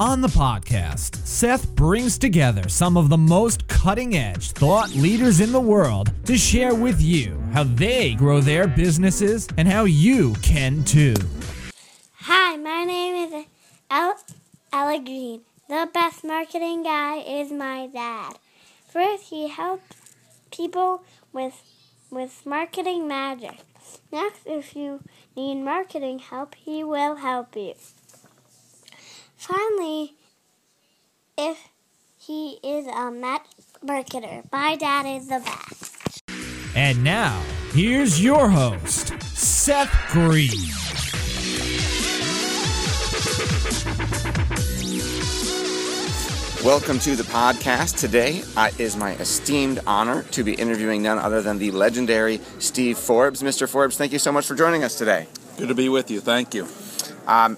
On the podcast, Seth brings together some of the most cutting edge thought leaders in the world to share with you how they grow their businesses and how you can too. Hi, my name is Al- Alec Greene. The best marketing guy is my dad. First, he helps people with with marketing magic. Next, if you need marketing help, he will help you. Finally, if he is a met marketer, my dad is the best. And now, here's your host, Seth Greene. Welcome to the podcast. Today is my esteemed honor to be interviewing none other than the legendary Steve Forbes. Mr. Forbes, thank you so much for joining us today. Good to be with you. Thank you. Um,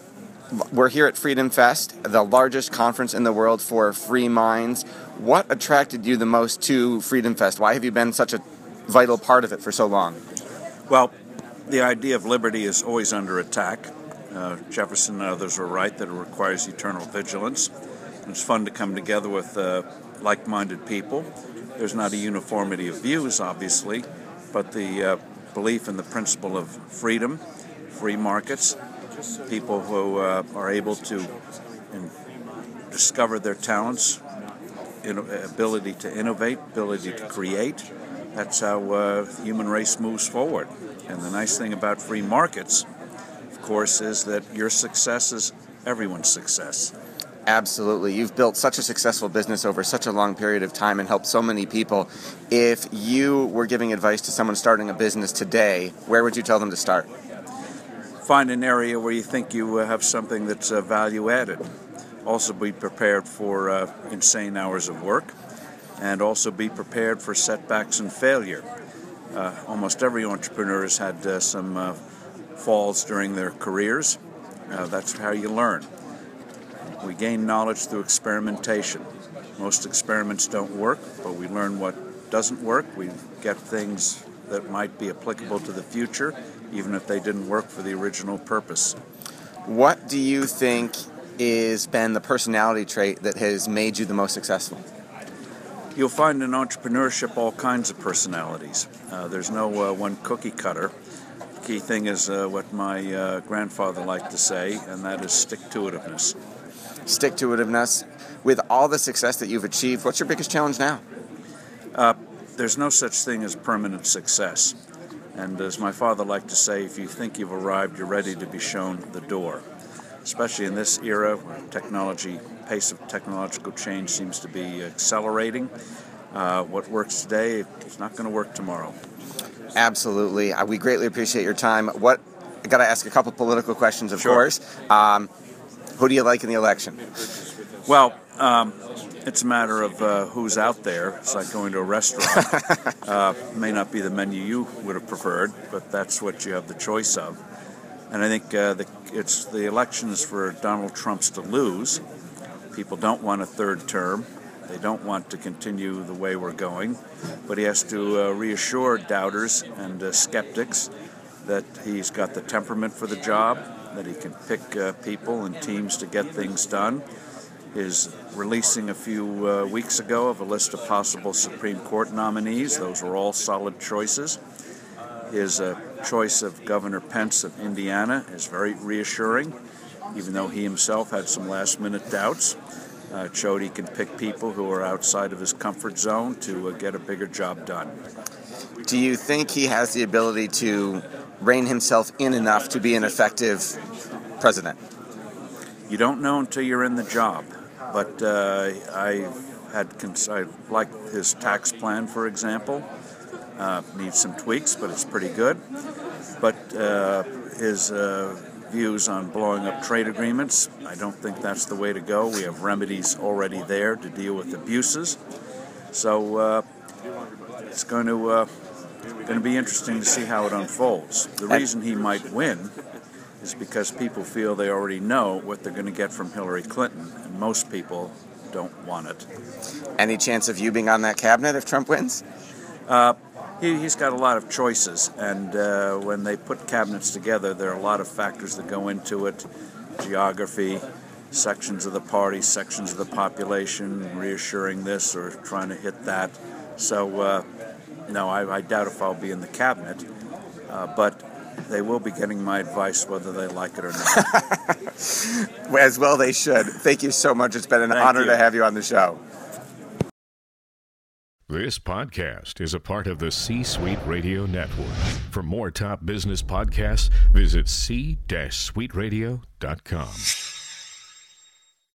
We're here at Freedom Fest, the largest conference in the world for free minds. What attracted you the most to Freedom Fest? Why have you been such a vital part of it for so long? Well, the idea of liberty is always under attack. Uh, Jefferson and others were right that it requires eternal vigilance. It's fun to come together with uh, like minded people. There's not a uniformity of views, obviously, but the uh, belief in the principle of freedom, free markets, people who uh, are able to discover their talents, in- ability to innovate, ability to create. That's how uh, the human race moves forward. And the nice thing about free markets, of course, is that your success is everyone's success. Absolutely. You've built such a successful business over such a long period of time and helped so many people. If you were giving advice to someone starting a business today, where would you tell them to start? Find an area where you think you uh, have something that's uh, value added. Also, be prepared for uh, insane hours of work, and also be prepared for setbacks and failure. Almost every entrepreneur has had some falls during their careers. That's how you learn. We gain knowledge through experimentation. Most experiments don't work, but we learn what doesn't work. We get things that might be applicable to the future, even if they didn't work for the original purpose. What do you think is been the personality trait that has made you the most successful? You'll find in entrepreneurship all kinds of personalities. Uh, there's no uh, one cookie cutter. Key thing is uh, what my uh, grandfather liked to say, and that is stick to itiveness. Stick to itiveness. With all the success that you've achieved, what's your biggest challenge now? There's no such thing as permanent success. And as my father liked to say, if you think you've arrived, you're ready to be shown the door. Especially in this era where technology, pace of technological change seems to be accelerating. Uh, what works today is not going to work tomorrow. Absolutely. Uh, We greatly appreciate your time. What I got to ask a couple political questions, of Sure. course. Um, who do you like in the election? Well, um, it's a matter of uh, who's out there. It's like going to a restaurant. uh, may not be the menu you would have preferred, but that's what you have the choice of. And I think uh, the, it's the election is for Donald Trump's to lose. People don't want a third term. They don't want to continue the way we're going. But he has to uh, reassure doubters and uh, skeptics that he's got the temperament for the job, that he can pick uh, people and teams to get things done. His releasing a few uh, weeks ago of a list of possible Supreme Court nominees, those were all solid choices. His uh, choice of Governor Pence of Indiana is very reassuring, even though he himself had some last minute doubts. Uh, it showed he can pick people who are outside of his comfort zone to uh, get a bigger job done. Do you think he has the ability to rein himself in enough to be an effective president? You don't know until you're in the job. But uh, I had cons- I like his tax plan, for example. Uh, needs some tweaks, but it's pretty good. But uh, his uh, views on blowing up trade agreements, I don't think that's the way to go. We have remedies already there to deal with abuses. So uh, it's going to going to be interesting to see how it unfolds. The reason he might win is because people feel they already know what they're going to get from Hillary Clinton, and most people don't want it. Any chance of you being on that cabinet if Trump wins? Uh, he, has got a lot of choices, and uh, when they put cabinets together, there are a lot of factors that go into it geography, sections of the party, sections of the population, reassuring this or trying to hit that. So, uh, no, I, I, doubt if I'll be in the cabinet, uh, but they will be getting my advice whether they like it or not. As well, they should. Thank you so much. It's been an Thank honor you. to have you on the show. This podcast is a part of the C Suite Radio Network. For more top business podcasts, visit c-suiteradio.com.